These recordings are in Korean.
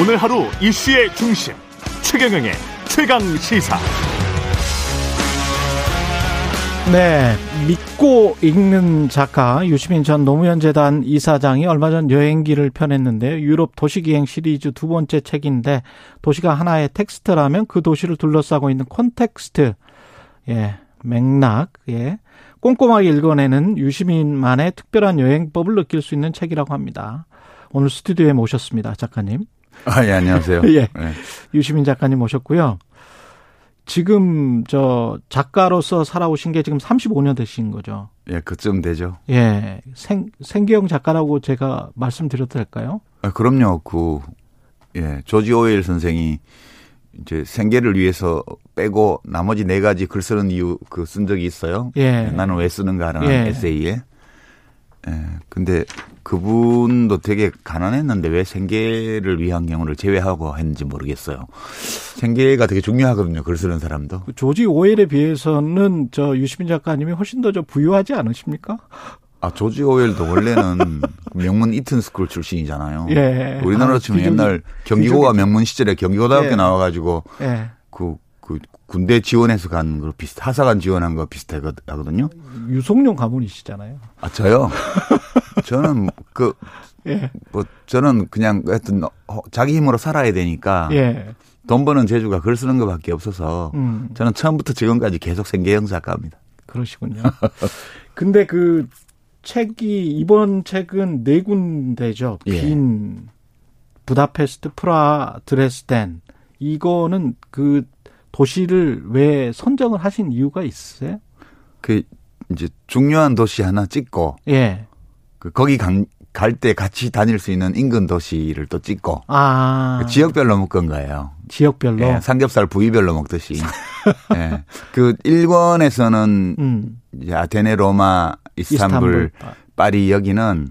오늘 하루 이슈의 중심 최경영의 최강 시사. 네, 믿고 읽는 작가 유시민 전 노무현 재단 이사장이 얼마 전 여행기를 펴냈는데요. 유럽 도시기행 시리즈 두 번째 책인데 도시가 하나의 텍스트라면 그 도시를 둘러싸고 있는 콘텍스트, 예, 맥락, 예, 꼼꼼하게 읽어내는 유시민만의 특별한 여행법을 느낄 수 있는 책이라고 합니다. 오늘 스튜디오에 모셨습니다, 작가님. 아, 예, 안녕하세요. 예. 네. 유시민 작가님 모셨고요. 지금 저 작가로서 살아오신 게 지금 35년 되신 거죠. 예, 그쯤 되죠. 예. 생, 생계형 작가라고 제가 말씀드려도 될까요? 아, 그럼요. 그, 예, 조지 오웰 선생이 이제 생계를 위해서 빼고 나머지 네 가지 글 쓰는 이유 그 쓴 적이 있어요. 예. 나는 왜 쓰는가 하는 예. 에세이에. 예. 근데 그분도 되게 가난했는데 왜 생계를 위한 경우를 제외하고 했는지 모르겠어요. 생계가 되게 중요하거든요. 글 쓰는 사람도. 그 조지 오웰에 비해서는 저 유시민 작가님이 훨씬 더 저 부유하지 않으십니까? 아, 조지 오웰도 원래는 명문 이튼 스쿨 출신이잖아요. 예. 우리나라로 아, 치면 아, 옛날 경기고가 명문 시절에 경기고등학교 예. 나와가지고 예. 그, 그 군대 지원해서 간거 비슷, 하사관 지원한 거 비슷하거든요. 유성룡 가문이시잖아요. 아, 저요? 저는 그, 예. 뭐, 저는 그냥 하여튼 자기 힘으로 살아야 되니까. 예. 돈 버는 재주가 글 쓰는 것밖에 없어서 음. 저는 처음부터 지금까지 계속 생계형 작가입니다. 그러시군요. 근데 그 책이 이번 책은 네 군데죠. 예. 빈 부다페스트, 프라, 드레스덴. 이거는 그 도시를 왜 선정을 하신 이유가 있으세요? 그 이제 중요한 도시 하나 찍고 예. 그 거기 갈 때 같이 다닐 수 있는 인근 도시를 또 찍고 아. 그 지역별로 묶은 거예요. 지역별로 예, 삼겹살 부위별로 먹듯이. 예. 그 일본에서는 음. 이제 아테네, 로마, 이스탄불, 이스탄불, 파리 여기는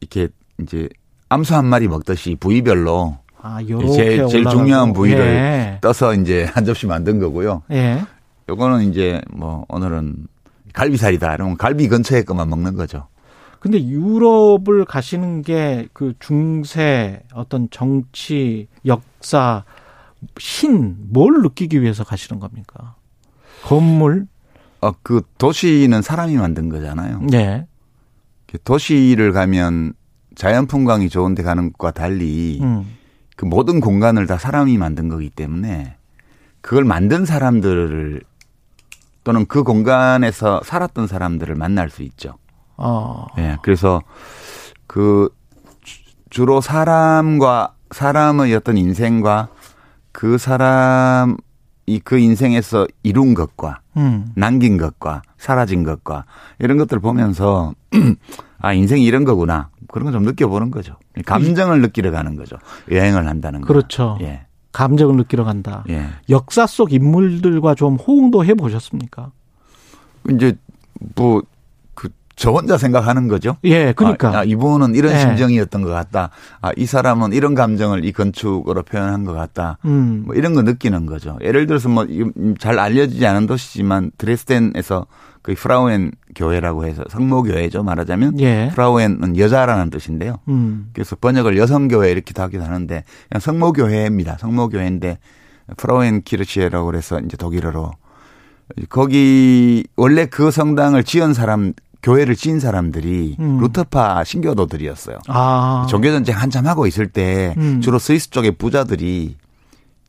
이렇게 이제 암수 한 마리 먹듯이 부위별로 아, 제일, 제일 중요한 부위를 예. 떠서 이제 한 접시 만든 거고요. 예. 요거는 이제 뭐 오늘은 갈비살이다. 이러면 갈비 근처에 것만 먹는 거죠. 근데 유럽을 가시는 게 그 중세 어떤 정치, 역사, 신, 뭘 느끼기 위해서 가시는 겁니까? 건물? 어, 그 도시는 사람이 만든 거잖아요. 네. 도시를 가면 자연 풍광이 좋은 데 가는 것과 달리 음. 그 모든 공간을 다 사람이 만든 거기 때문에 그걸 만든 사람들을 또는 그 공간에서 살았던 사람들을 만날 수 있죠. 어. 예. 그래서 그 주로 사람과 사람의 어떤 인생과 그 사람 이 그 인생에서 이룬 것과 음. 남긴 것과 사라진 것과 이런 것들을 보면서 아 인생이 이런 거구나 그런 걸 좀 느껴보는 거죠. 감정을 느끼러 가는 거죠. 여행을 한다는 거. 그렇죠. 예. 감정을 느끼러 간다. 예. 역사 속 인물들과 좀 호응도 해 보셨습니까? 이제 뭐그 저 혼자 생각하는 거죠. 예, 그러니까 아, 아, 이분은 이런 예. 심정이었던 것 같다. 아, 이 사람은 이런 감정을 이 건축으로 표현한 것 같다. 음. 뭐 이런 거 느끼는 거죠. 예를 들어서 뭐 잘 알려지지 않은 도시지만 드레스덴에서 그 Frauen 교회라고 해서 성모 교회죠 말하자면 예. Frauen은 여자라는 뜻인데요. 음. 그래서 번역을 여성 교회 이렇게 하기도 하는데 그냥 성모 교회입니다. 성모 교회인데 Frauenkirche라고 그래서 이제 독일어로 거기 원래 그 성당을 지은 사람 교회를 지은 사람들이 음. 루터파 신교도들이었어요. 아. 종교 전쟁 한참 하고 있을 때 음. 주로 스위스 쪽의 부자들이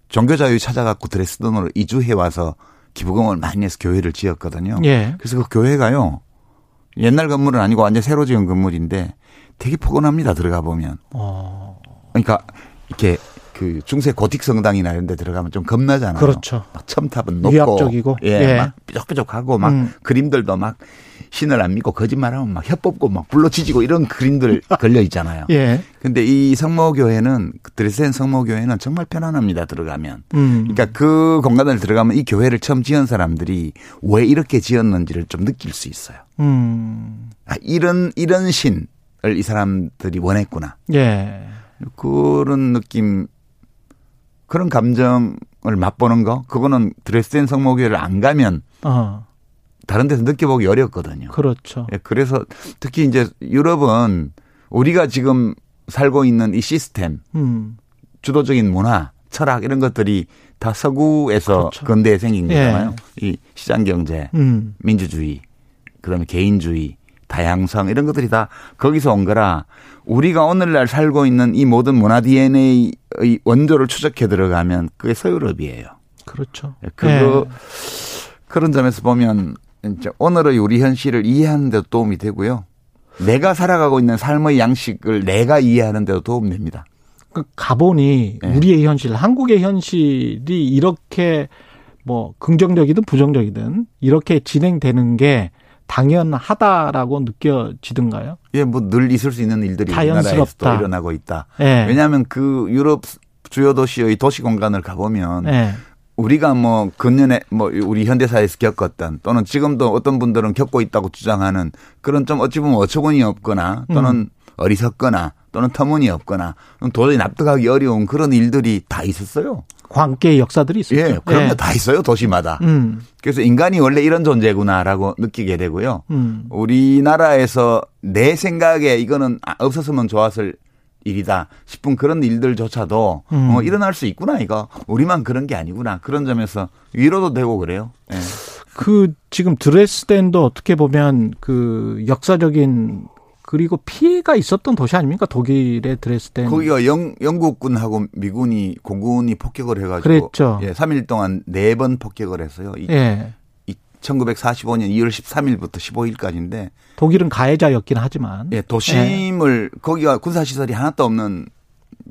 종교 자유 찾아갖고 드레스덴으로 이주해 와서 기부금을 많이 해서 교회를 지었거든요. 예. 그래서 그 교회가요. 옛날 건물은 아니고 완전 새로 지은 건물인데 되게 포근합니다. 들어가 보면. 어. 그러니까 이렇게 그 중세 고틱 성당이나 이런 데 들어가면 좀 겁나잖아요. 그렇죠. 막 첨탑은 높고 위압적이고 예, 예. 막 뾰족뾰족하고 막 음. 그림들도 막 신을 안 믿고 거짓말하면 막 혀뽑고 막 불러치지고 이런 그림들 걸려 있잖아요. 예. 근데 이 성모교회는 드레스덴 성모교회는 정말 편안합니다. 들어가면. 음. 그러니까 그 공간을 들어가면 이 교회를 처음 지은 사람들이 왜 이렇게 지었는지를 좀 느낄 수 있어요. 음. 아, 이런 이런 신을 이 사람들이 원했구나. 예. 그런 느낌 그런 감정을 맛보는 거 그거는 드레스덴 성모교회를 안 가면 어. 다른 데서 느껴보기 어렵거든요. 그렇죠. 예, 그래서 특히 이제 유럽은 우리가 지금 살고 있는 이 시스템, 음. 주도적인 문화, 철학 이런 것들이 다 서구에서 그렇죠. 근대에 생긴 거잖아요. 예. 이 시장 경제, 음. 민주주의, 그다음에 개인주의, 다양성 이런 것들이 다 거기서 온 거라 우리가 오늘날 살고 있는 이 모든 문화 DNA의 원조를 추적해 들어가면 그게 서유럽이에요. 그렇죠. 예, 그거 예. 그런 점에서 보면 오늘의 우리 현실을 이해하는 데도 도움이 되고요. 내가 살아가고 있는 삶의 양식을 내가 이해하는 데도 도움됩니다. 그 가본이 네. 우리의 현실, 한국의 현실이 이렇게 뭐 긍정적이든 부정적이든 이렇게 진행되는 게 당연하다라고 느껴지던가요? 예, 뭐 늘 있을 수 있는 일들이 자연스럽다. 일어나고 있다. 예. 왜냐하면 그 유럽 주요 도시의 도시 공간을 가보면 예. 우리가 뭐 근년에 뭐 우리 현대사에서 겪었던 또는 지금도 어떤 분들은 겪고 있다고 주장하는 그런 좀 어찌 보면 어처구니 없거나 또는 음. 어리석거나 또는 터무니없거나 도저히 납득하기 어려운 그런 일들이 다 있었어요. 광기의 역사들이 있었죠. 예, 그런 예. 거다 있어요 도시마다. 음. 그래서 인간이 원래 이런 존재구나라고 느끼게 되고요. 음. 우리나라에서 내 생각에 이거는 아, 없었으면 좋았을 일이다 싶은 그런 일들조차도 음. 어, 일어날 수 있구나 이거 우리만 그런 게 아니구나 그런 점에서 위로도 되고 그래요. 예. 그 지금 드레스덴도 어떻게 보면 그 역사적인 그리고 피해가 있었던 도시 아닙니까? 독일의 드레스덴. 거기가 영, 영국군하고 미군이 공군이 폭격을 해가지고 그랬죠. 예, 3일 동안 4번 폭격을 했어요. 이, 예. 1945년 2월 13일부터 15일까지인데 독일은 가해자였긴 하지만 예, 도심을 예. 거기가 군사 시설이 하나도 없는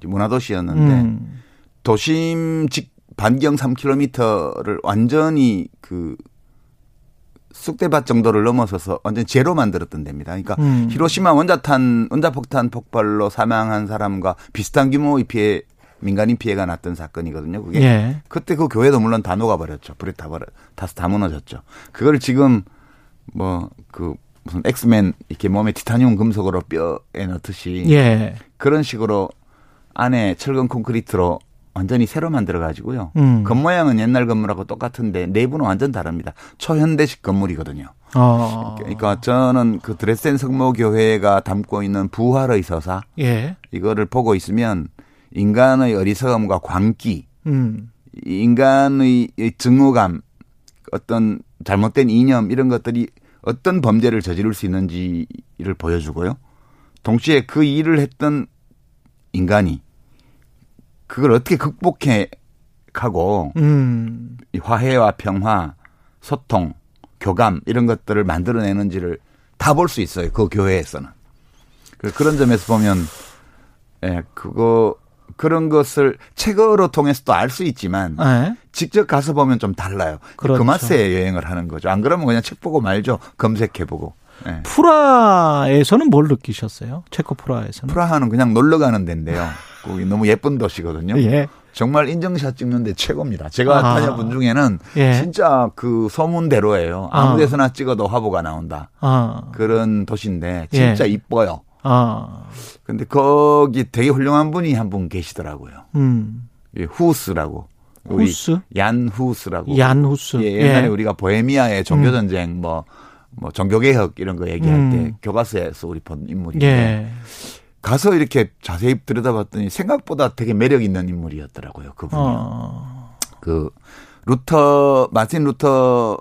문화 도시였는데 음. 도심 직 반경 3km를 완전히 그 쑥대밭 정도를 넘어서서 완전 제로 만들었던 데입니다. 그러니까 음. 히로시마 원자탄 원자폭탄 폭발로 사망한 사람과 비슷한 규모의 피해 민간인 피해가 났던 사건이거든요. 그게 예. 그때 그 교회도 물론 다 녹아버렸죠. 불에 다 버려 다스 다 무너졌죠. 그걸 지금 뭐 그 무슨 엑스맨 이렇게 몸에 티타늄 금속으로 뼈에 넣듯이 예. 그런 식으로 안에 철근 콘크리트로 완전히 새로 만들어 가지고요. 음. 겉모양은 옛날 건물하고 똑같은데 내부는 완전 다릅니다. 초현대식 건물이거든요. 어. 그러니까 저는 그 드레스덴 성모 교회가 담고 있는 부활의 서사 예. 이거를 보고 있으면 인간의 어리석음과 광기, 음. 인간의 증오감, 어떤 잘못된 이념 이런 것들이 어떤 범죄를 저지를 수 있는지를 보여주고요. 동시에 그 일을 했던 인간이 그걸 어떻게 극복해 가고 음. 화해와 평화, 소통, 교감 이런 것들을 만들어내는지를 다 볼 수 있어요. 그 교회에서는. 그 그런 점에서 보면 예, 그거 그런 것을 책으로 통해서도 알수 있지만 네. 직접 가서 보면 좀 달라요. 그 그렇죠. 그 맛에 여행을 하는 거죠. 안 그러면 그냥 책 보고 말죠. 검색해보고. 네. 프라에서는 뭘 느끼셨어요? 체코 프라에서는? 프라하는 그냥 놀러 가는 데인데요. 거기 너무 예쁜 도시거든요. 예. 정말 인증샷 찍는데 최고입니다. 제가 아. 다녀본 중에는 예. 진짜 그 소문대로예요. 아무 아. 데서나 찍어도 화보가 나온다. 아. 그런 도시인데 진짜 예. 이뻐요. 아. 근데 거기 되게 훌륭한 분이 한 분 계시더라고요. 음. 예, 후스라고. 후스? 얀 후스라고. 얀 후스. 예, 옛날에 예. 우리가 보헤미아의 종교 전쟁 음. 뭐, 뭐 종교 개혁 이런 거 얘기할 음. 때 교과서에서 우리 본 인물인데 예. 가서 이렇게 자세히 들여다봤더니 생각보다 되게 매력 있는 인물이었더라고요. 그분이. 어. 그 루터 마틴 루터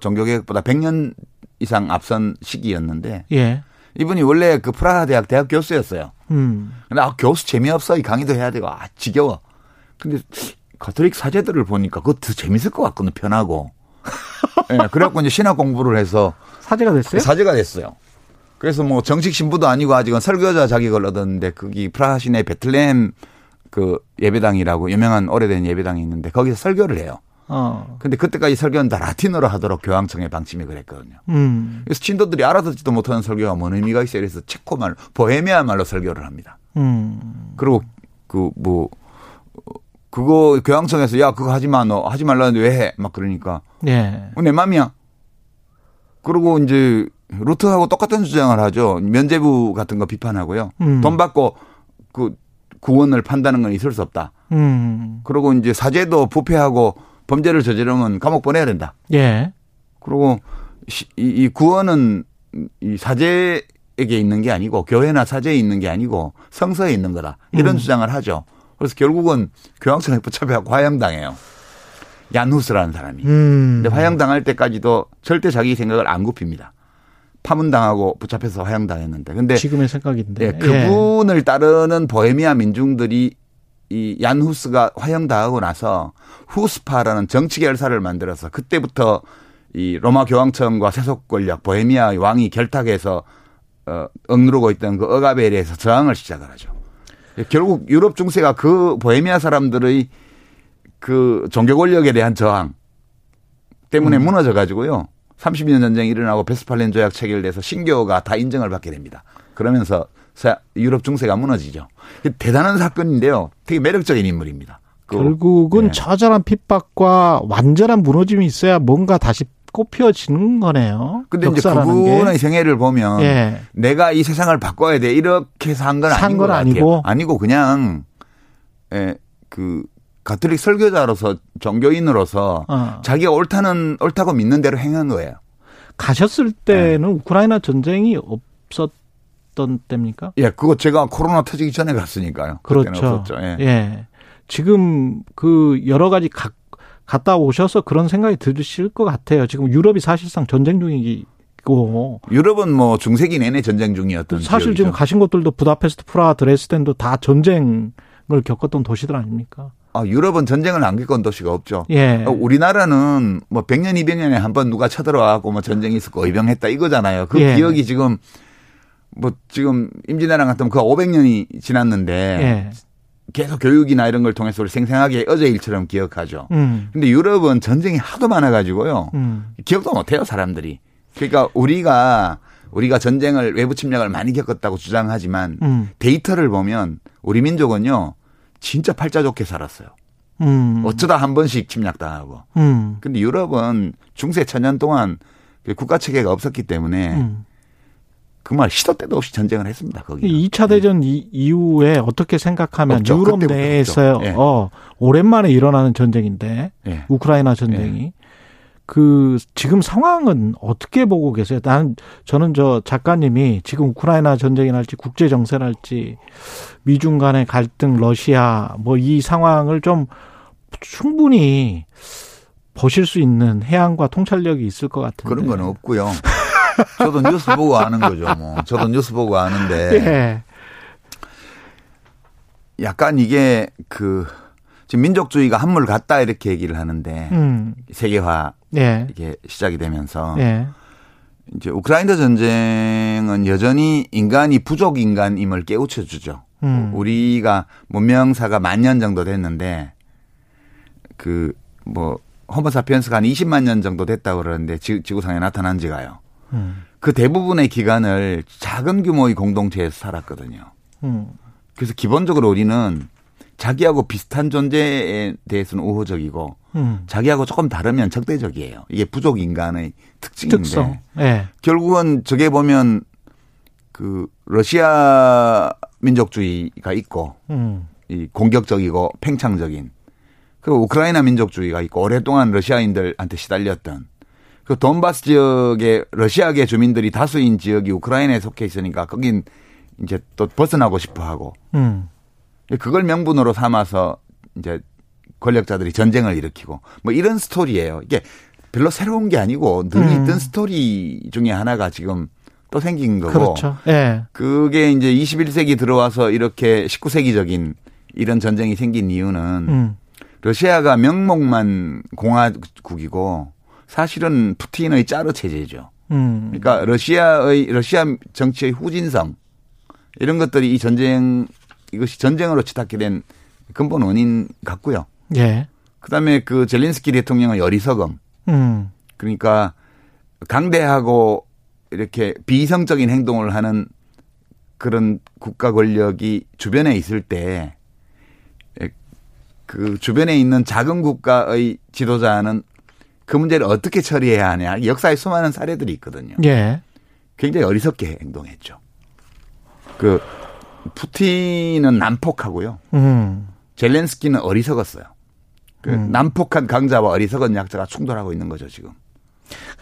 종교 개혁보다 100년 이상 앞선 시기였는데 예. 이분이 원래 그 프라하 대학 대학 교수였어요. 음. 근데 아 교수 재미없어 이 강의도 해야 되고 아 지겨워. 근데 가톨릭 사제들을 보니까 그거 더 재밌을 것 같거든 편하고. 예, 네, 그래갖고 이제 신학 공부를 해서 사제가 됐어요? 사제가 됐어요. 그래서 뭐 정식 신부도 아니고 아직은 설교자 자격을 얻었는데 거기 프라하 시내 베틀레헴 그 예배당이라고 유명한 오래된 예배당이 있는데 거기서 설교를 해요. 어. 근데 그때까지 설교는 다 라틴어로 하도록 교황청의 방침이 그랬거든요. 음. 그래서 친도들이 알아듣지도 못하는 설교가 뭔 의미가 있어요. 그래서 체코 말, 보헤미아 말로 설교를 합니다. 음. 그리고 그 뭐 그거 교황청에서 야 그거 하지 마 너 하지 말라는데 왜 해? 막 그러니까 예. 어, 내 맘이야. 그리고 이제 루트하고 똑같은 주장을 하죠. 면제부 같은 거 비판하고요. 음. 돈 받고 그 구원을 판다는 건 있을 수 없다. 음. 그리고 이제 사제도 부패하고 범죄를 저지르면 감옥 보내야 된다. 예. 그리고 이, 구원은 이 사제에게 있는 게 아니고 교회나 사제에 있는 게 아니고 성서에 있는 거다. 이런 음. 주장을 하죠. 그래서 결국은 교황청에 붙잡혀갖고 화형당해요. 얀후스라는 사람이. 음. 근데 화형당할 때까지도 절대 자기 생각을 안 굽힙니다. 파문당하고 붙잡혀서 화형당했는데. 근데 지금의 생각인데. 예, 그분을 예. 따르는 보헤미아 민중들이 이 얀후스가 화형당하고 나서 후스파라는 정치 결사를 만들어서 그때부터 이 로마 교황청과 세속 권력 보헤미아 왕이 결탁해서 어, 억누르고 있던 그 어가베리에서 저항을 시작을 하죠. 결국 유럽 중세가 그 보헤미아 사람들의 그 종교 권력에 대한 저항 때문에 음. 무너져 가지고요. 30년 전쟁이 일어나고 베스팔렌 조약 체결돼서 신교가 다 인정을 받게 됩니다. 그러면서 유럽 중세가 무너지죠. 대단한 사건인데요. 되게 매력적인 인물입니다. 그 결국은 네. 처절한 핍박과 완전한 무너짐이 있어야 뭔가 다시 꽃피워지는 거네요. 근데 이제 그분의 생애를 보면 예. 내가 이 세상을 바꿔야 돼 이렇게 해서 한 건 아닌 건 아니고 아니고 그냥 예, 그 가톨릭 설교자로서 종교인으로서 어. 자기가 옳다는 옳다고 믿는 대로 행한 거예요. 가셨을 때는 네. 우크라이나 전쟁이 없었 던 때입니까? 예, 그거 제가 코로나 터지기 전에 갔으니까요. 그렇죠. 예. 예. 지금 그 여러 가지 각 갔다 오셔서 그런 생각이 드실 것 같아요. 지금 유럽이 사실상 전쟁 중이고 유럽은 뭐 중세기 내내 전쟁 중이었던 사실 지역이죠. 지금 가신 곳들도 부다페스트, 프라, 드레스덴도 다 전쟁을 겪었던 도시들 아닙니까? 아, 유럽은 전쟁을 안 겪은 도시가 없죠. 예. 우리나라는 뭐 100년, 200년에 한 번 누가 쳐들어와갖고 뭐 전쟁이 있었고 의병했다 이거잖아요. 그 예. 기억이 지금 뭐 지금 임진왜란 같으면 그 500년이 지났는데 예. 계속 교육이나 이런 걸 통해서 우리 생생하게 어제 일처럼 기억하죠. 음. 근데 유럽은 전쟁이 하도 많아가지고요. 음. 기억도 못해요, 사람들이. 그러니까 우리가 우리가 전쟁을 외부 침략을 많이 겪었다고 주장하지만 음. 데이터를 보면 우리 민족은요 진짜 팔자 좋게 살았어요. 음. 어쩌다 한 번씩 침략당하고. 음. 근데 유럽은 중세 천년 동안 그 국가 체계가 없었기 때문에 음. 그말 시도 때도 없이 전쟁을 했습니다. 거기. 2차 대전 이, 이후에 어떻게 생각하면 없죠. 유럽 내에서 예. 어 오랜만에 일어나는 전쟁인데 예. 우크라이나 전쟁이 예. 그 지금 상황은 어떻게 보고 계세요? 난 저는 저 작가님이 지금 우크라이나 전쟁이 날지 국제 정세랄지 미중 간의 갈등, 러시아 뭐 이 상황을 좀 충분히 보실 수 있는 해안과 통찰력이 있을 것 같은데 그런 건 없고요. 저도 뉴스 보고 아는 거죠. 뭐 저도 뉴스 보고 아는데 예. 약간 이게 그 지금 민족주의가 한물 같다 이렇게 얘기를 하는데 음. 세계화 예. 이게 시작이 되면서 예. 이제 우크라이나 전쟁은 여전히 인간이 부족 인간임을 깨우쳐 주죠. 음. 우리가 문명사가 만 년 정도 됐는데 그뭐 호모 사피엔스가 한 20만 년 정도 됐다고 그러는데 지구상에 나타난 지가요. 음. 그 대부분의 기간을 작은 규모의 공동체에서 살았거든요. 음. 그래서 기본적으로 우리는 자기하고 비슷한 존재에 대해서는 우호적이고 음. 자기하고 조금 다르면 적대적이에요. 이게 부족 인간의 특징인데 특성. 네. 결국은 저게 보면 그 러시아 민족주의가 있고 음. 이 공격적이고 팽창적인 그 우크라이나 민족주의가 있고 오랫동안 러시아인들한테 시달렸던 그 돈바스 지역의 러시아계 주민들이 다수인 지역이 우크라이나에 속해 있으니까 거긴 이제 또 벗어나고 싶어 하고. 음. 그걸 명분으로 삼아서 이제 권력자들이 전쟁을 일으키고 뭐 이런 스토리예요. 이게 별로 새로운 게 아니고 늘 음. 있던 스토리 중에 하나가 지금 또 생긴 거고. 그렇죠. 예. 그게 이제 21세기 들어와서 이렇게 19세기적인 이런 전쟁이 생긴 이유는 음. 러시아가 명목만 공화국이고 사실은 푸틴의 짜르 체제죠. 음. 그러니까 러시아의 러시아 정치의 후진성 이런 것들이 이 전쟁 이것이 전쟁으로 치닫게 된 근본 원인 같고요. 예. 그다음에 그 젤린스키 대통령의 어리석음. 음. 그러니까 강대하고 이렇게 비이성적인 행동을 하는 그런 국가 권력이 주변에 있을 때 그 주변에 있는 작은 국가의 지도자는 그 문제를 어떻게 처리해야 하냐. 역사에 수많은 사례들이 있거든요. 예. 굉장히 어리석게 행동했죠. 그 푸틴은 난폭하고요. 음. 젤렌스키는 어리석었어요. 그 음. 난폭한 강자와 어리석은 약자가 충돌하고 있는 거죠 지금.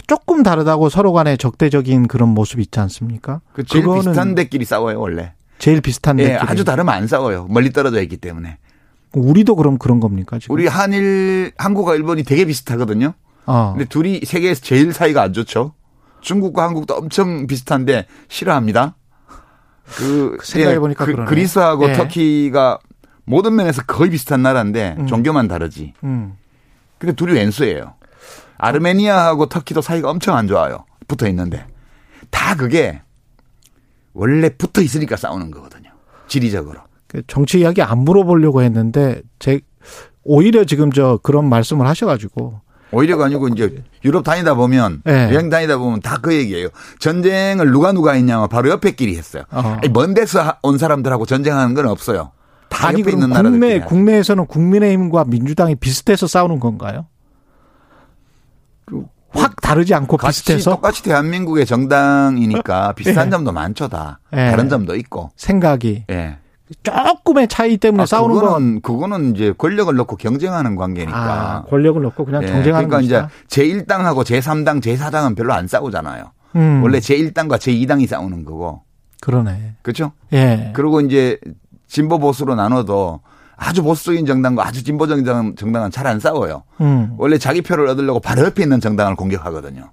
조금 다르다고 서로 간에 적대적인 그런 모습이 있지 않습니까? 그 제일 비슷한 데끼리 싸워요 원래. 제일 비슷한 데끼리. 예, 아주 다르면 안 싸워요. 멀리 떨어져 있기 때문에. 우리도 그럼 그런 겁니까? 지금? 우리 한일 한국과 일본이 되게 비슷하거든요. 어. 근데 둘이 세계에서 제일 사이가 안 좋죠. 중국과 한국도 엄청 비슷한데 싫어합니다. 그, 그 생각해 보니까 예, 그, 그리스하고 예. 터키가 모든 면에서 거의 비슷한 나라인데 음. 종교만 다르지. 음. 근데 둘이 왼수예요. 아르메니아하고 터키도 사이가 엄청 안 좋아요. 붙어 있는데 다 그게 원래 붙어 있으니까 싸우는 거거든요. 지리적으로. 그 정치 이야기 안 물어보려고 했는데 제 오히려 지금 저 그런 말씀을 하셔가지고 오히려가 아니고 이제 유럽 다니다 보면 네. 여행 다니다 보면 다 그 얘기예요. 전쟁을 누가 누가 했냐면 바로 옆에 끼리 했어요. 어. 아니, 먼 데서 온 사람들하고 전쟁하는 건 없어요. 다 아니, 옆에 있는 나라들. 국내 국내에서는 국민의힘과 민주당이 비슷해서 싸우는 건가요? 확 다르지 않고 같이, 비슷해서 똑같이 대한민국의 정당이니까 비슷한 네. 점도 많죠 다 네. 다른 점도 있고 생각이 예. 조금의 차이 때문에 아, 싸우는 그거는, 건 그거는 이제 권력을 놓고 경쟁하는 관계니까 아, 권력을 놓고 그냥 예. 경쟁하는 그러니까 것이다? 이제 제1당하고 제3당 제4당은 별로 안 싸우잖아요 음. 원래 제1당과 제2당이 싸우는 거고 그러네 그렇죠 예 그리고 이제 진보 보수로 나눠도 아주 보수적인 정당과 아주 진보적인 정당은 잘 안 싸워요. 음. 원래 자기 표를 얻으려고 바로 옆에 있는 정당을 공격하거든요.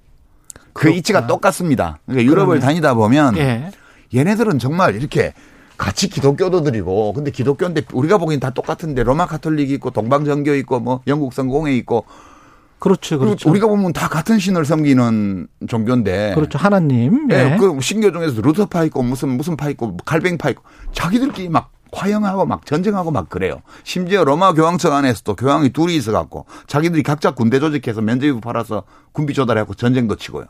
그 그렇구나. 이치가 똑같습니다. 그러니까 유럽을 다니다 보면 예. 얘네들은 정말 이렇게 같이 기독교도들이고 근데 기독교인데 우리가 보기엔 다 똑같은데 로마 카톨릭이 있고 동방정교 있고 뭐 영국 성공회 있고 그렇죠, 그렇죠. 우리가 보면 다 같은 신을 섬기는 종교인데. 그렇죠. 하나님. 예. 네. 그 신교 중에서 루터파 있고 무슨 무슨 파 있고 갈뱅파 있고 자기들끼리 막 화형하고 막 전쟁하고 막 그래요. 심지어 로마 교황청 안에서도 교황이 둘이 있어 갖고 자기들이 각자 군대 조직해서 면제부 팔아서 군비 조달해갖고 전쟁도 치고요.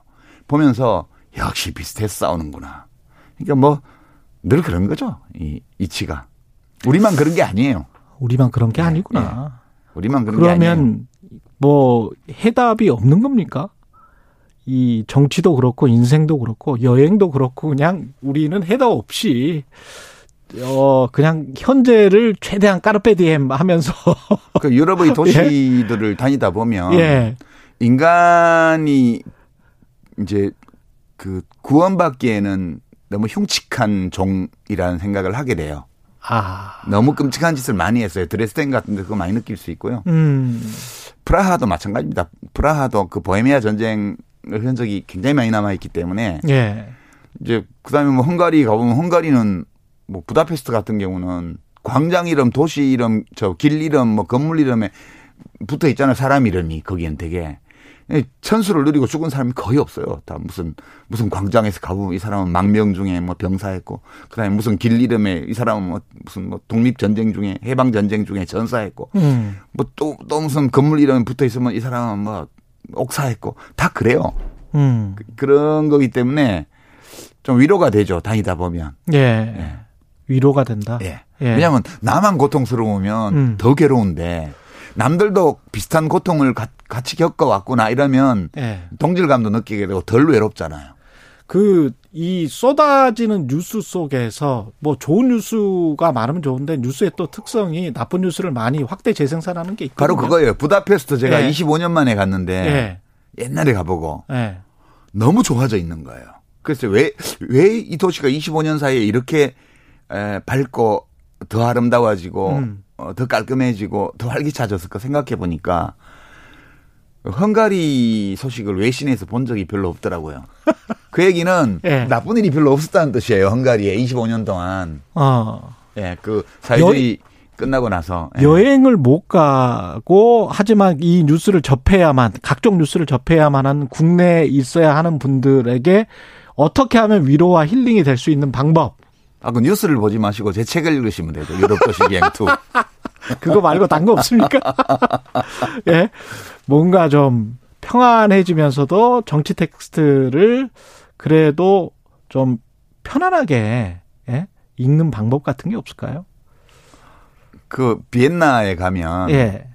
보면서 역시 비슷해서 싸우는구나. 그러니까 뭐 늘 그런 거죠. 이 이치가. 우리만 그런 게 아니에요. 우리만 그런 게 네, 아니구나. 네. 우리만 그런 게 아니에요. 그러면 뭐 해답이 없는 겁니까? 이 정치도 그렇고 인생도 그렇고 여행도 그렇고 그냥 우리는 해답 없이 어 그냥 현재를 최대한 까르페디엠 하면서 그 유럽의 도시들을 예. 다니다 보면 예. 인간이 이제 그 구원받기에는 너무 흉측한 종이라는 생각을 하게 돼요. 아. 너무 끔찍한 짓을 많이 했어요. 드레스덴 같은 데 그거 많이 느낄 수 있고요. 음. 프라하도 마찬가지입니다. 프라하도 그 보헤미아 전쟁 흔적이 굉장히 많이 남아 있기 때문에 예. 이제 그 다음에 뭐 헝가리 가보면 헝가리는 뭐 부다페스트 같은 경우는 광장 이름, 도시 이름, 저 길 이름, 뭐 건물 이름에 붙어 있잖아요. 사람 이름이 거기엔 되게 천수를 누리고 죽은 사람이 거의 없어요. 다 무슨 무슨 광장에서 가보면 이 사람은 망명 중에 뭐 병사했고 그다음에 무슨 길 이름에 이 사람은 뭐 무슨 뭐 독립 전쟁 중에 해방 전쟁 중에 전사했고 음. 뭐또또 또 무슨 건물 이름에 붙어 있으면 이 사람은 뭐 옥사했고 다 그래요. 음. 그, 그런 거기 때문에 좀 위로가 되죠. 다니다 보면. 예. 예. 위로가 된다. 예. 예. 왜냐하면 나만 고통스러우면 음. 더 괴로운데 남들도 비슷한 고통을 가, 같이 겪어왔구나 이러면 예. 동질감도 느끼게 되고 덜 외롭잖아요. 그 이 쏟아지는 뉴스 속에서 뭐 좋은 뉴스가 많으면 좋은데 뉴스의 또 특성이 나쁜 뉴스를 많이 확대 재생산하는 게 있거든요. 바로 그거예요. 부다페스트 제가 예. 25년 만에 갔는데 예. 옛날에 가보고 예. 너무 좋아져 있는 거예요. 그래서 왜 왜 이 도시가 25년 사이에 이렇게 에, 밝고 더 아름다워지고 음. 어, 더 깔끔해지고 더 활기차졌을까 생각해 보니까 헝가리 소식을 외신에서 본 적이 별로 없더라고요. 그 얘기는 예. 나쁜 일이 별로 없었다는 뜻이에요. 헝가리에 25년 동안. 어. 예, 그 사회주의 여, 끝나고 나서 예. 여행을 못 가고 하지만 이 뉴스를 접해야만 각종 뉴스를 접해야만 하는 국내에 있어야 하는 분들에게 어떻게 하면 위로와 힐링이 될 수 있는 방법 아, 그 뉴스를 보지 마시고 제 책을 읽으시면 되죠. 유럽 도시 기행 two. 그거 말고 딴 거 없습니까? 예. 뭔가 좀 평안해지면서도 정치 텍스트를 그래도 좀 편안하게 예? 읽는 방법 같은 게 없을까요? 그 비엔나에 가면 예.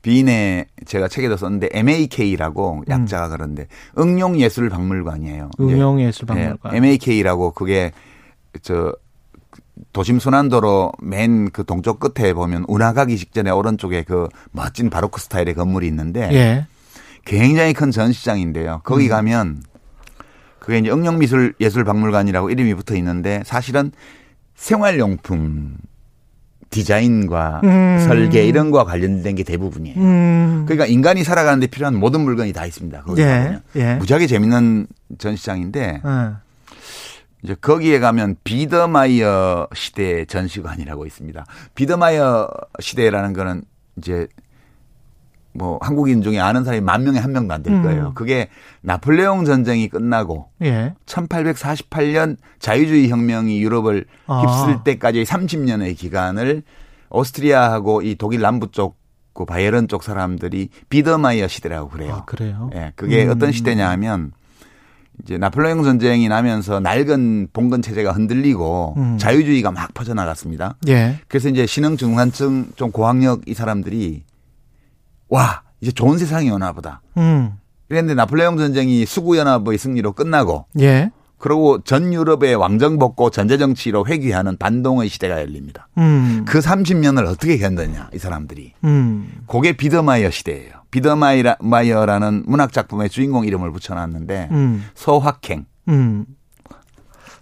비인에 제가 책에도 썼는데 MAK라고 약자가 음. 그런데 응용예술박물관이에요. 응용예술박물관. 예, MAK라고 그게 저 도심 순환도로 맨 그 동쪽 끝에 보면 운하가기 직전에 오른쪽에 그 멋진 바로크 스타일의 건물이 있는데 예. 굉장히 큰 전시장인데요. 거기 음. 가면 그게 이제 응용미술 예술박물관이라고 이름이 붙어 있는데 사실은 생활용품 디자인과 음. 설계 이런 거와 관련된 게 대부분이에요. 음. 그러니까 인간이 살아가는데 필요한 모든 물건이 다 있습니다. 거기 예. 예. 무지하게 재밌는 전시장인데 예. 이제 거기에 가면 비더마이어 시대 전시관이라고 있습니다. 비더마이어 시대라는 거는 이제 뭐 한국인 중에 아는 사람이 만 명에 한 명도 안 될 거예요. 음. 그게 나폴레옹 전쟁이 끝나고 예. 1848년 자유주의 혁명이 유럽을 아. 휩쓸 때까지 30년의 기간을 오스트리아하고 이 독일 남부 쪽, 그 바이에른 쪽 사람들이 비더마이어 시대라고 그래요. 아, 그래요? 예. 그게 음. 어떤 시대냐 하면 이제 나폴레옹 전쟁이 나면서 낡은 봉건 체제가 흔들리고 음. 자유주의가 막 퍼져나갔습니다. 예. 그래서 이제 신흥 중산층 좀 고학력 이 사람들이 와 이제 좋은 세상이 오나 보다. 음. 그랬는데 나폴레옹 전쟁이 수구 연합의 승리로 끝나고 예. 그리고 전 유럽의 왕정 복고 전제 정치로 회귀하는 반동의 시대가 열립니다. 음. 그 30년을 어떻게 견뎠냐 이 사람들이. 음. 그게 비더마이어 시대예요. 비더마이어라는 문학 작품의 주인공 이름을 붙여놨는데 음. 소확행. 음.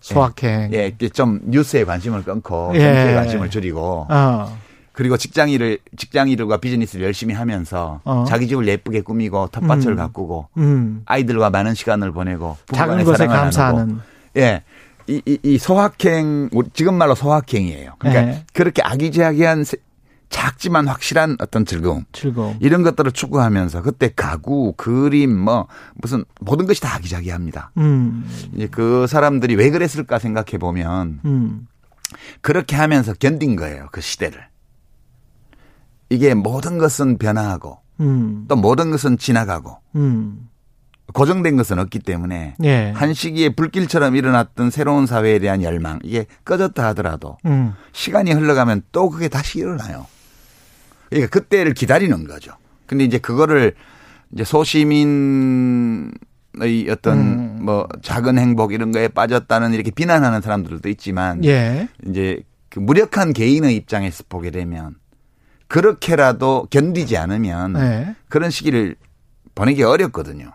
소확행. 예, 예, 좀 뉴스에 관심을 끊고 예. 정치에 관심을 줄이고. 어. 그리고 직장 일을 직장 일과 비즈니스를 열심히 하면서 어. 자기 집을 예쁘게 꾸미고 텃밭을 음. 가꾸고 음. 아이들과 많은 시간을 보내고 작은 것에 감사하는 예. 이, 이, 이 소확행 지금 말로 소확행이에요. 그러니까 네. 그렇게 아기자기한 작지만 확실한 어떤 즐거움. 즐거움. 이런 것들을 추구하면서 그때 가구, 그림, 뭐 무슨 모든 것이 다 아기자기합니다. 음. 이제 그 사람들이 왜 그랬을까 생각해 보면 음. 그렇게 하면서 견딘 거예요. 그 시대를. 이게 모든 것은 변화하고 음. 또 모든 것은 지나가고 음. 고정된 것은 없기 때문에 예. 한 시기에 불길처럼 일어났던 새로운 사회에 대한 열망 이게 꺼졌다 하더라도 음. 시간이 흘러가면 또 그게 다시 일어나요. 그러니까 그때를 기다리는 거죠. 근데 이제 그거를 이제 소시민의 어떤 음. 뭐 작은 행복 이런 거에 빠졌다는 이렇게 비난하는 사람들도 있지만 예. 이제 그 무력한 개인의 입장에서 보게 되면 그렇게라도 견디지 않으면 네. 그런 시기를 보내기 어렵거든요.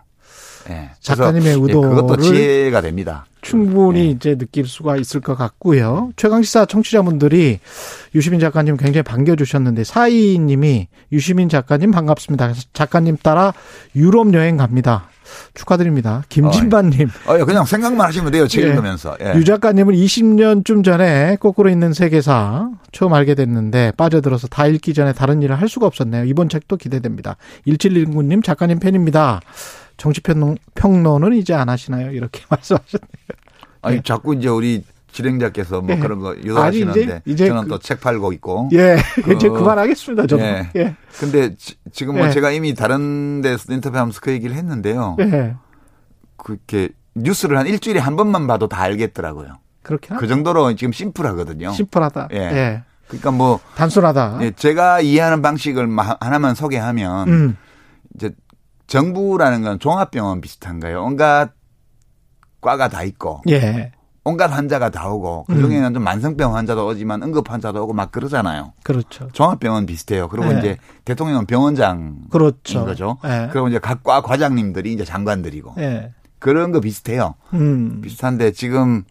네. 작가님의 의도를 그것도 지혜가 됩니다. 충분히 네. 이제 느낄 수가 있을 것 같고요. 최강시사 청취자분들이 유시민 작가님 굉장히 반겨주셨는데 사이님이 유시민 작가님 반갑습니다. 작가님 따라 유럽 여행 갑니다. 축하드립니다. 김진반님. 어, 어, 그냥 생각만 하시면 돼요. 책 예. 읽으면서. 예. 유 작가님은 20년쯤 전에 거꾸로 있는 세계사 처음 알게 됐는데 빠져들어서 다 읽기 전에 다른 일을 할 수가 없었네요. 이번 책도 기대됩니다. 1719님 작가님 팬입니다. 정치평론은 이제 안 하시나요? 이렇게 말씀하셨네요. 아니, 네. 자꾸 이제 우리 진행자께서 뭐 예. 그런 거 유도하시는데 이제, 이제 저는 그, 또책 팔고 있고. 예. 그, 이제 그만하겠습니다. 저는. 예. 예. 근데 지, 지금 뭐 예. 제가 이미 다른 데서 인터뷰하면서 그 얘기를 했는데요. 예. 그렇게 뉴스를 한 일주일에 한 번만 봐도 다 알겠더라고요. 그렇게 그 정도로 지금 심플하거든요. 심플하다. 예. 예. 그러니까 뭐 단순하다. 예, 제가 이해하는 방식을 하나만 소개하면 음. 이제 정부라는 건 종합병원 비슷한가요? 온갖 과가 다 있고. 예. 온갖 환자가 다 오고 그 중에는 음. 좀 만성병 환자도 오지만 응급 환자도 오고 막 그러잖아요. 그렇죠. 종합병원 비슷해요. 그리고 네. 이제 대통령은 병원장인 그렇죠. 거죠. 네. 그리고 이제 각 과 과장님들이 이제 장관들이고 네. 그런 거 비슷해요. 음. 비슷한데 지금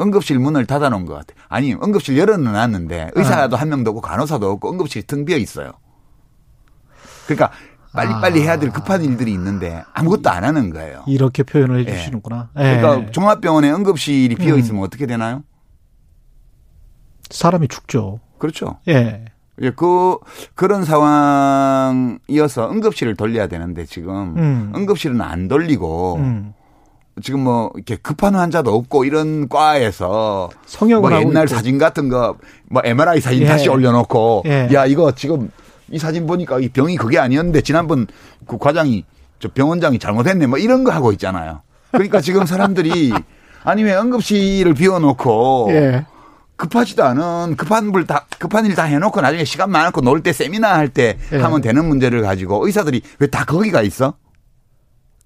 응급실 문을 닫아놓은 것 같아요. 아니 응급실 열어놨는데 의사도 아. 한 명도 없고 간호사도 없고 응급실이 텅 비어 있어요. 그러니까 빨리빨리 아. 해야 될 급한 일들이 있는데 아무것도 안 하는 거예요. 이렇게 표현을 해 주시는구나. 예. 그러니까 예. 종합병원에 응급실이 비어 음. 있으면 음. 어떻게 되나요? 사람이 죽죠. 그렇죠. 예. 예, 그, 그런 상황이어서 응급실을 돌려야 되는데 지금 음. 응급실은 안 돌리고 음. 지금 뭐 이렇게 급한 환자도 없고 이런 과에서 성형을 뭐 옛날 사진 같은 거 뭐 MRI 사진 예. 다시 올려놓고 예. 야 이거 지금 이 사진 보니까 이 병이 그게 아니었는데 지난번 그 과장이 저 병원장이 잘못했네 뭐 이런 거 하고 있잖아요. 그러니까 지금 사람들이 아니 왜 응급실을 비워놓고 예. 급하지도 않은 급한 불 다 급한 일 다 해놓고 나중에 시간 많고 놀 때 세미나 할때 예. 하면 되는 문제를 가지고 의사들이 왜 다 거기가 있어?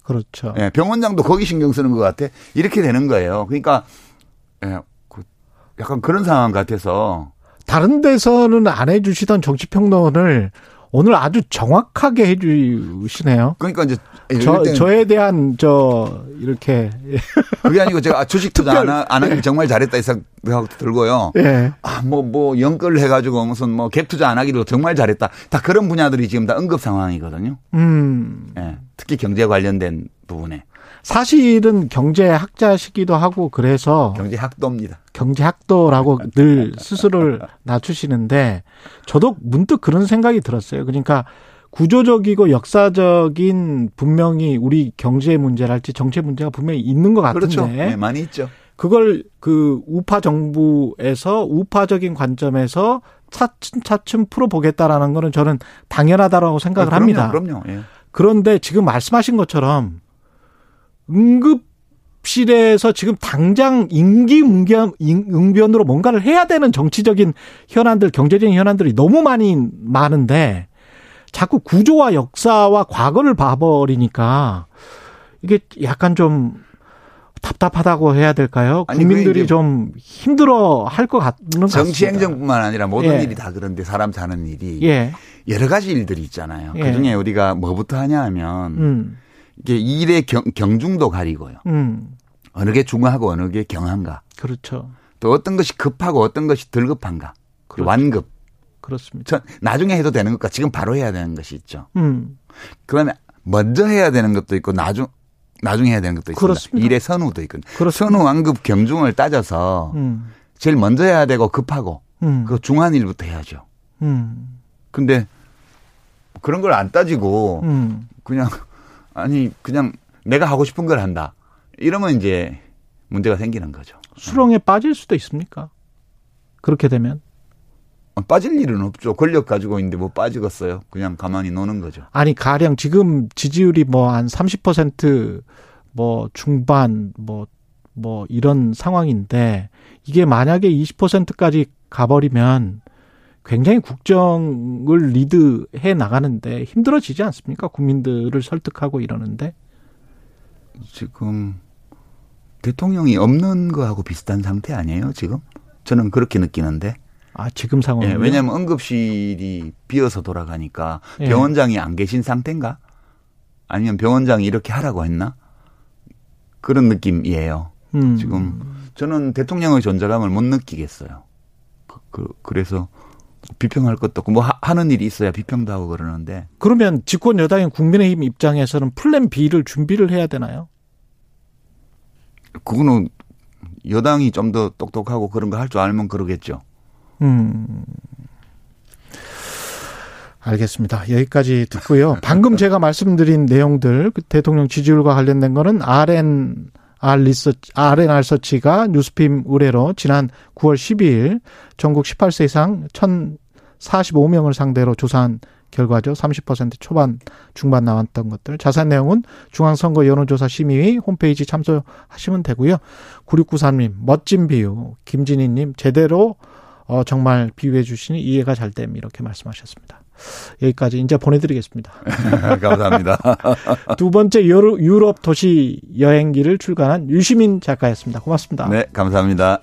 그렇죠. 예, 병원장도 거기 신경 쓰는 것 같아. 이렇게 되는 거예요. 그러니까 예, 그 약간 그런 상황 같아서 다른 데서는 안 해주시던 정치평론을 오늘 아주 정확하게 해주시네요. 그러니까 이제 저, 저에 대한 저 이렇게 그게 아니고 제가 주식 투자 안, 안 하길 정말 잘했다 이 생각 들고요. 예. 아뭐뭐 뭐 연끌 해가지고 무슨 뭐 갭 투자 안 하기도 정말 잘했다. 다 그런 분야들이 지금 다 응급 상황이거든요. 음. 예. 특히 경제 관련된 부분에. 사실은 경제학자시기도 하고 그래서 경제학도입니다. 경제학도라고 늘 스스로를 낮추시는데 저도 문득 그런 생각이 들었어요. 그러니까 구조적이고 역사적인 분명히 우리 경제 문제랄지 정책 문제가 분명히 있는 것 같은데 그렇죠. 네, 많이 있죠. 그걸 그 우파 정부에서 우파적인 관점에서 차츰 차츰 풀어보겠다라는 거는 저는 당연하다라고 생각을 아, 그럼요, 합니다. 그럼요. 예. 그런데 지금 말씀하신 것처럼 응급실에서 지금 당장 임기 응변으로 뭔가를 해야 되는 정치적인 현안들, 경제적인 현안들이 너무 많이 많은데 자꾸 구조와 역사와 과거를 봐버리니까 이게 약간 좀 답답하다고 해야 될까요? 아니, 국민들이 좀 힘들어 할 것 같는 것 같습니다. 정치 행정뿐만 아니라 모든 예. 일이 다 그런데 사람 사는 일이 예. 여러 가지 일들이 있잖아요. 예. 그중에 우리가 뭐부터 하냐 하면 음. 이게 일의 경, 경중도 가리고요. 음. 어느 게 중요하고 어느 게 경한가. 그렇죠. 또 어떤 것이 급하고 어떤 것이 덜 급한가. 그렇죠. 완급. 그렇습니다. 나중에 해도 되는 것과 지금 바로 해야 되는 것이 있죠. 음. 그러면 먼저 해야 되는 것도 있고 나중 나중에 해야 되는 것도 있습니다. 그렇습니다. 일의 선우도 있고 선우 완급 경중을 따져서 음. 제일 먼저 해야 되고 급하고 음. 그 중한 일부터 해야죠. 음. 근데 그런 걸 안 따지고 음. 그냥 아니 그냥 내가 하고 싶은 걸 한다. 이러면 이제 문제가 생기는 거죠. 수렁에 빠질 수도 있습니까? 그렇게 되면 빠질 일은 없죠. 권력 가지고 있는데 뭐 빠지겠어요. 그냥 가만히 노는 거죠. 아니 가령 지금 지지율이 뭐 한 30%뭐 중반 뭐뭐 뭐 이런 상황인데 이게 만약에 20%까지 가버리면 굉장히 국정을 리드해 나가는데 힘들어지지 않습니까? 국민들을 설득하고 이러는데 지금 대통령이 없는 거하고 비슷한 상태 아니에요? 지금 저는 그렇게 느끼는데. 아, 지금 상황. 예, 왜냐하면 응급실이 비어서 돌아가니까 예. 병원장이 안 계신 상태인가? 아니면 병원장이 이렇게 하라고 했나? 그런 느낌이에요. 음. 지금 저는 대통령의 존재감을 못 느끼겠어요. 그, 그 그래서 비평할 것도 없고 뭐 하 는 일이 있어야 비평도 하고 그러는데. 그러면 집권 여당인 국민의힘 입장에서는 플랜 B를 준비를 해야 되나요? 그거는 여당이 좀 더 똑똑하고 그런 거 할 줄 알면 그러겠죠. 음. 알겠습니다. 여기까지 듣고요. 방금 제가 말씀드린 내용들, 그 대통령 지지율과 관련된 거는 RN, R 리서치, RNR 서치가 뉴스핌 의뢰로 지난 9월 12일 전국 18세 이상 1,045명을 상대로 조사한 결과죠. 30% 초반, 중반 나왔던 것들. 자세한 내용은 중앙선거 여론조사 심의위 홈페이지 참조하시면 되고요. 9693님, 멋진 비유. 김진희 님, 제대로 어, 정말 비유해 주시니 이해가 잘 됨. 이렇게 말씀하셨습니다. 여기까지 이제 보내드리겠습니다. 감사합니다. 두 번째 유럽 도시 여행기를 출간한 유시민 작가였습니다. 고맙습니다. 네, 감사합니다.